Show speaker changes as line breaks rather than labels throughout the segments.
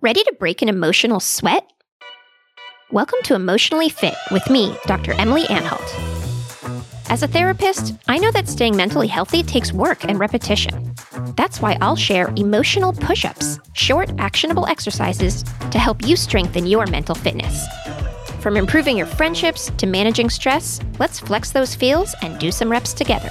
Ready to break an emotional sweat? Welcome to Emotionally Fit with me, Dr. Emily Anhalt. As a therapist, I know that staying mentally healthy takes work and repetition. That's why I'll share emotional push ups, short, actionable exercises to help you strengthen your mental fitness. From improving your friendships to managing stress, let's flex those feels and do some reps together.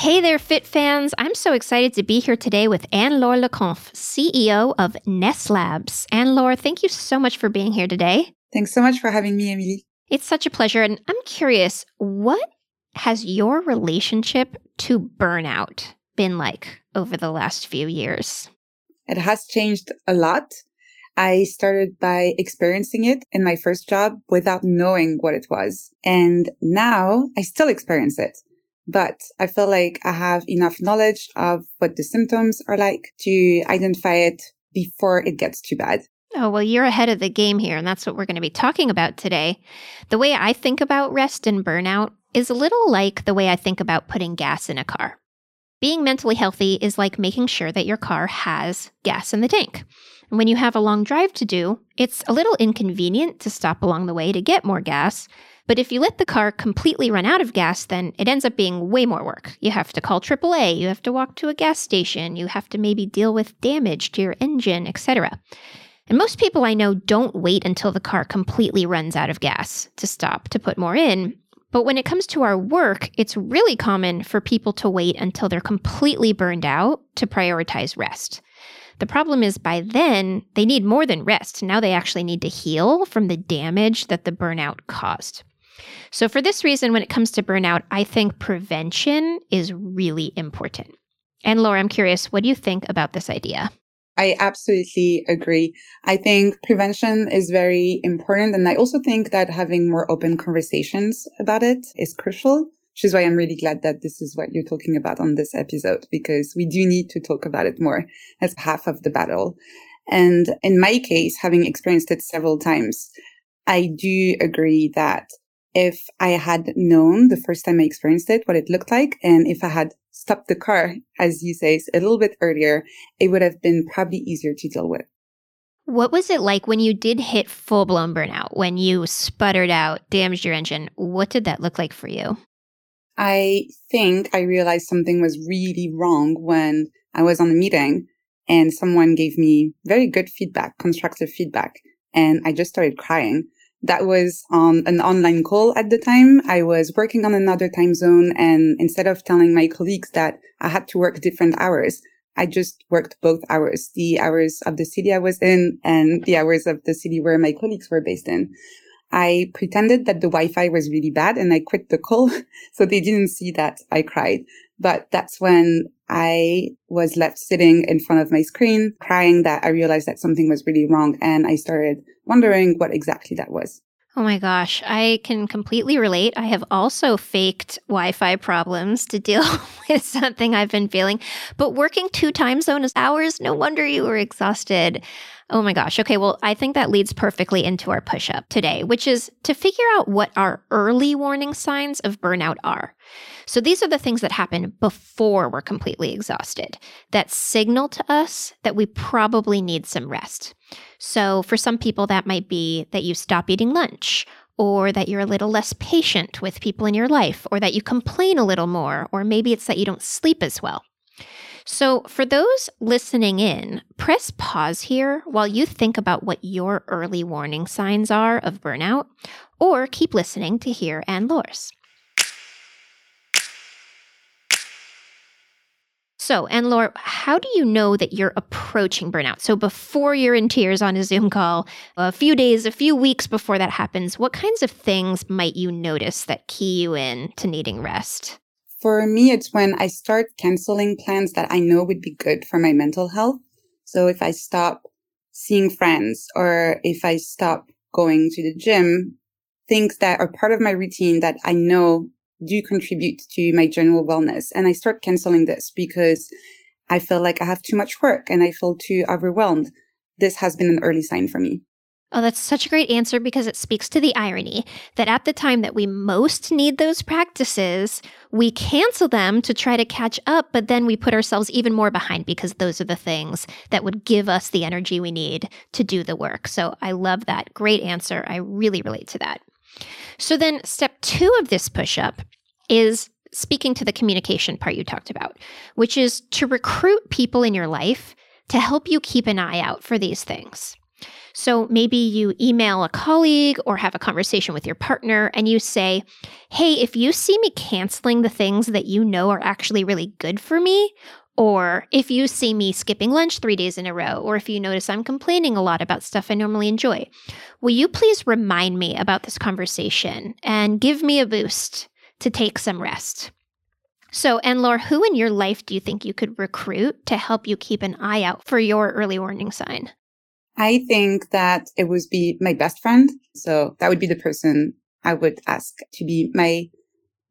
Hey there, Fit fans. I'm so excited to be here today with Anne-Laure Le Cunff, CEO of Ness Labs. Anne-Laure, thank you so much for being here today.
Thanks so much for having me, Emily.
It's such a pleasure. And I'm curious, what has your relationship to burnout been like over the last few years?
It has changed a lot. I started by experiencing it in my first job without knowing what it was. And now I still experience it but I feel like I have enough knowledge of what the symptoms are like to identify it before it gets too bad.
Oh, well, you're ahead of the game here, and that's what we're going to be talking about today. The way I think about rest and burnout is a little like the way I think about putting gas in a car. Being mentally healthy is like making sure that your car has gas in the tank. And when you have a long drive to do, it's a little inconvenient to stop along the way to get more gas, but if you let the car completely run out of gas, then it ends up being way more work. You have to call AAA, you have to walk to a gas station, you have to maybe deal with damage to your engine, etc. And most people I know don't wait until the car completely runs out of gas to stop to put more in. But when it comes to our work, it's really common for people to wait until they're completely burned out to prioritize rest. The problem is by then, they need more than rest. Now they actually need to heal from the damage that the burnout caused. So, for this reason, when it comes to burnout, I think prevention is really important. Anne-Laure, I'm curious, what do you think about this idea?
I absolutely agree. I think prevention is very important. And I also think that having more open conversations about it is crucial, which is why I'm really glad that this is what you're talking about on this episode, because we do need to talk about it more as half of the battle. And in my case, having experienced it several times, I do agree that if I had known the first time I experienced it, what it looked like, and if I had stopped the car, as you say, a little bit earlier, it would have been probably easier to deal with.
What was it like when you did hit full blown burnout, when you sputtered out, damaged your engine? What did that look like for you?
I think I realized something was really wrong when I was on a meeting and someone gave me very good feedback, constructive feedback, and I just started crying that was on an online call at the time. I was working on another time zone. And instead of telling my colleagues that I had to work different hours, I just worked both hours, the hours of the city I was in and the hours of the city where my colleagues were based in. I pretended that the Wi-Fi was really bad and I quit the call. so they didn't see that I cried. But that's when I was left sitting in front of my screen crying that I realized that something was really wrong. And I started wondering what exactly that was.
Oh my gosh, I can completely relate. I have also faked Wi Fi problems to deal with something I've been feeling. But working two time zones hours, no wonder you were exhausted. Oh my gosh. Okay. Well, I think that leads perfectly into our push up today, which is to figure out what our early warning signs of burnout are. So these are the things that happen before we're completely exhausted that signal to us that we probably need some rest. So for some people, that might be that you stop eating lunch or that you're a little less patient with people in your life, or that you complain a little more, or maybe it's that you don't sleep as well. So, for those listening in, press pause here while you think about what your early warning signs are of burnout, or keep listening to hear Anne-Laure's. So, Anne-Laure, how do you know that you're approaching burnout? So, before you're in tears on a Zoom call, a few days, a few weeks before that happens, what kinds of things might you notice that key you in to needing rest?
For me, it's when I start canceling plans that I know would be good for my mental health. So if I stop seeing friends or if I stop going to the gym, things that are part of my routine that I know do contribute to my general wellness. And I start canceling this because I feel like I have too much work and I feel too overwhelmed. This has been an early sign for me.
Oh, that's such a great answer because it speaks to the irony that at the time that we most need those practices, we cancel them to try to catch up, but then we put ourselves even more behind because those are the things that would give us the energy we need to do the work. So I love that. Great answer. I really relate to that. So then, step two of this push up is speaking to the communication part you talked about, which is to recruit people in your life to help you keep an eye out for these things. So maybe you email a colleague or have a conversation with your partner and you say, Hey, if you see me canceling the things that you know are actually really good for me, or if you see me skipping lunch three days in a row, or if you notice I'm complaining a lot about stuff I normally enjoy, will you please remind me about this conversation and give me a boost to take some rest? So, Anne-Laure, who in your life do you think you could recruit to help you keep an eye out for your early warning sign?
I think that it would be my best friend. So that would be the person I would ask to be my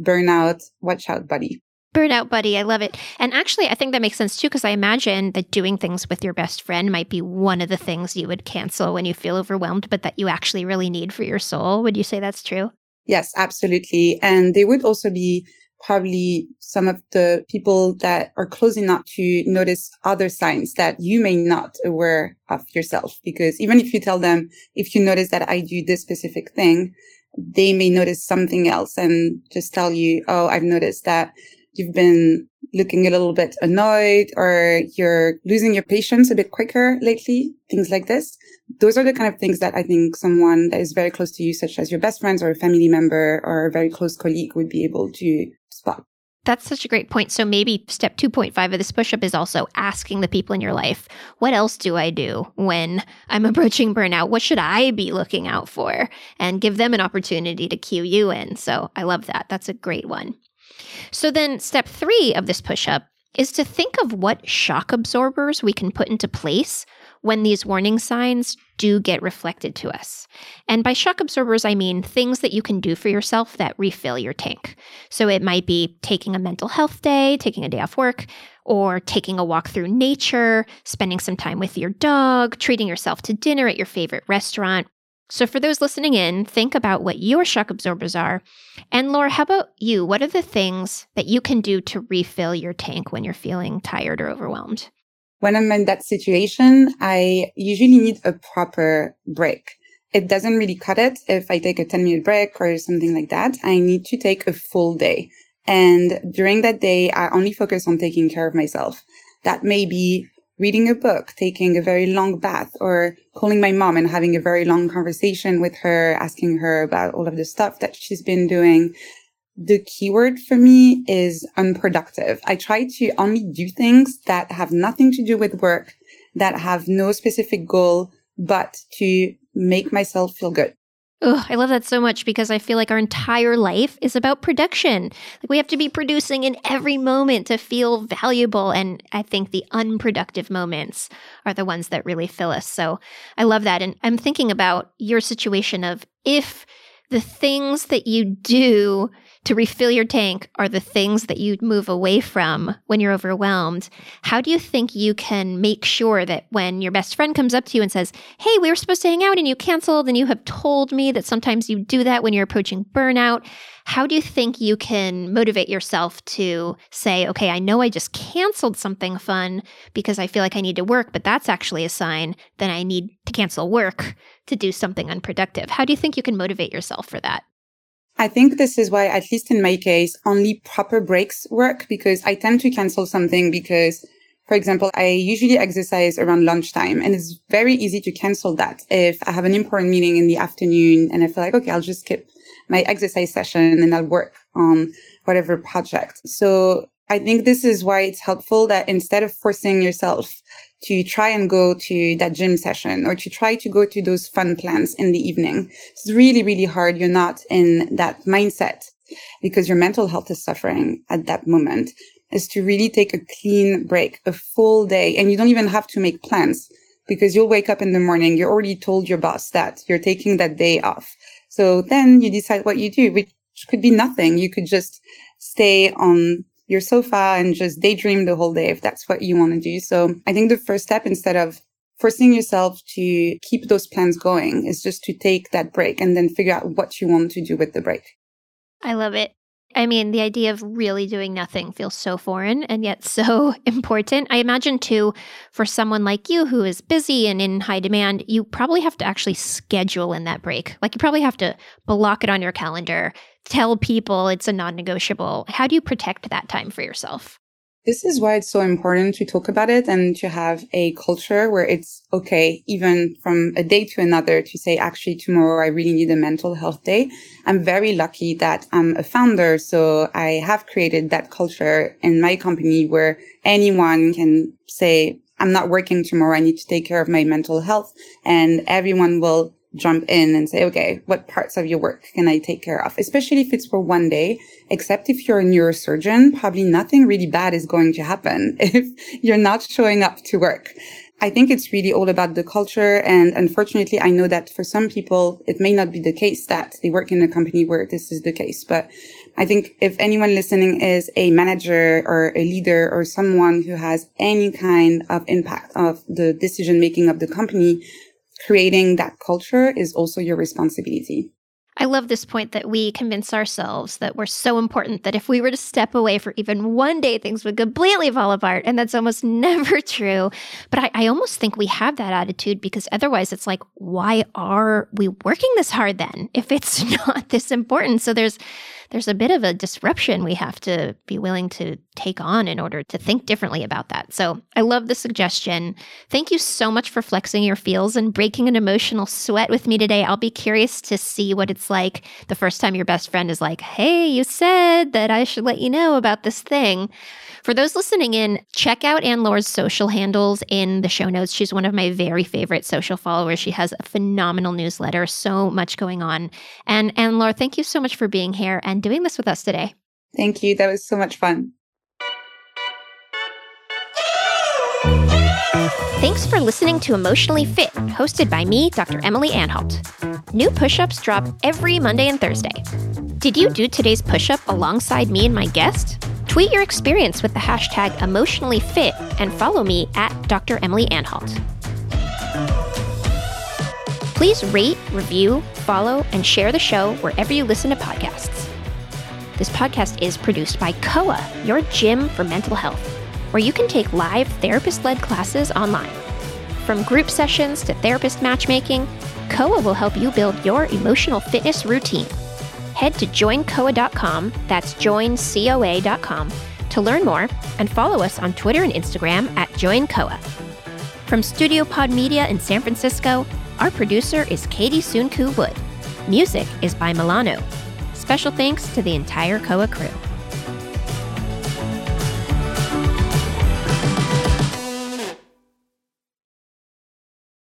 burnout watch out buddy.
Burnout buddy, I love it. And actually, I think that makes sense too, because I imagine that doing things with your best friend might be one of the things you would cancel when you feel overwhelmed, but that you actually really need for your soul. Would you say that's true?
Yes, absolutely. And they would also be probably some of the people that are close enough to notice other signs that you may not aware of yourself. Because even if you tell them, if you notice that I do this specific thing, they may notice something else and just tell you, Oh, I've noticed that you've been looking a little bit annoyed or you're losing your patience a bit quicker lately, things like this. Those are the kind of things that I think someone that is very close to you, such as your best friends or a family member or a very close colleague would be able to spot.
That's such a great point. So maybe step 2.5 of this push up is also asking the people in your life, what else do I do when I'm approaching burnout? What should I be looking out for? And give them an opportunity to cue you in. So I love that. That's a great one. So then step three of this push up is to think of what shock absorbers we can put into place when these warning signs do get reflected to us. And by shock absorbers, I mean things that you can do for yourself that refill your tank. So it might be taking a mental health day, taking a day off work, or taking a walk through nature, spending some time with your dog, treating yourself to dinner at your favorite restaurant. So, for those listening in, think about what your shock absorbers are. Anne-Laure, how about you? What are the things that you can do to refill your tank when you're feeling tired or overwhelmed?
When I'm in that situation, I usually need a proper break. It doesn't really cut it if I take a 10 minute break or something like that. I need to take a full day. And during that day, I only focus on taking care of myself. That may be reading a book, taking a very long bath, or calling my mom and having a very long conversation with her, asking her about all of the stuff that she's been doing the keyword for me is unproductive. I try to only do things that have nothing to do with work, that have no specific goal, but to make myself feel good.
Oh, I love that so much because I feel like our entire life is about production. Like we have to be producing in every moment to feel valuable. And I think the unproductive moments are the ones that really fill us. So I love that. And I'm thinking about your situation of if the things that you do to refill your tank are the things that you move away from when you're overwhelmed. How do you think you can make sure that when your best friend comes up to you and says, Hey, we were supposed to hang out and you canceled, and you have told me that sometimes you do that when you're approaching burnout? How do you think you can motivate yourself to say, Okay, I know I just canceled something fun because I feel like I need to work, but that's actually a sign that I need to cancel work to do something unproductive? How do you think you can motivate yourself for that?
I think this is why, at least in my case, only proper breaks work because I tend to cancel something because, for example, I usually exercise around lunchtime and it's very easy to cancel that. If I have an important meeting in the afternoon and I feel like, okay, I'll just skip my exercise session and I'll work on whatever project. So I think this is why it's helpful that instead of forcing yourself to try and go to that gym session or to try to go to those fun plans in the evening. It's really, really hard. You're not in that mindset because your mental health is suffering at that moment is to really take a clean break, a full day. And you don't even have to make plans because you'll wake up in the morning. You're already told your boss that you're taking that day off. So then you decide what you do, which could be nothing. You could just stay on your sofa and just daydream the whole day if that's what you want to do. So I think the first step, instead of forcing yourself to keep those plans going is just to take that break and then figure out what you want to do with the break.
I love it. I mean, the idea of really doing nothing feels so foreign and yet so important. I imagine, too, for someone like you who is busy and in high demand, you probably have to actually schedule in that break. Like, you probably have to block it on your calendar, tell people it's a non negotiable. How do you protect that time for yourself?
This is why it's so important to talk about it and to have a culture where it's okay, even from a day to another to say, actually, tomorrow I really need a mental health day. I'm very lucky that I'm a founder. So I have created that culture in my company where anyone can say, I'm not working tomorrow. I need to take care of my mental health and everyone will jump in and say, okay, what parts of your work can I take care of? Especially if it's for one day, except if you're a neurosurgeon, probably nothing really bad is going to happen if you're not showing up to work. I think it's really all about the culture. And unfortunately, I know that for some people, it may not be the case that they work in a company where this is the case. But I think if anyone listening is a manager or a leader or someone who has any kind of impact of the decision making of the company, creating that culture is also your responsibility.
I love this point that we convince ourselves that we're so important that if we were to step away for even one day, things would completely fall apart. And that's almost never true. But I, I, almost think we have that attitude because otherwise it's like, why are we working this hard then if it's not this important? So there's there's a bit of a disruption we have to be willing to take on in order to think differently about that. So I love the suggestion. Thank you so much for flexing your feels and breaking an emotional sweat with me today. I'll be curious to see what it's like the first time your best friend is like, hey, you said that I should let you know about this thing. For those listening in, check out Anne-Laure's social handles in the show notes. She's one of my very favorite social followers. She has a phenomenal newsletter, so much going on. And Anne Laura, thank you so much for being here and doing this with us today.
Thank you. That was so much fun.
Thanks for listening to Emotionally Fit, hosted by me, Dr. Emily Anhalt. New push ups drop every Monday and Thursday. Did you do today's push up alongside me and my guest? Tweet your experience with the hashtag emotionallyfit and follow me at Dr. Emily Anhalt. Please rate, review, follow, and share the show wherever you listen to podcasts. This podcast is produced by COA, your gym for mental health, where you can take live therapist led classes online. From group sessions to therapist matchmaking, COA will help you build your emotional fitness routine head to joincoa.com, that's joincoa.com, to learn more and follow us on Twitter and Instagram at joincoa. From Studio Pod Media in San Francisco, our producer is Katie Sunku Wood. Music is by Milano. Special thanks to the entire COA crew.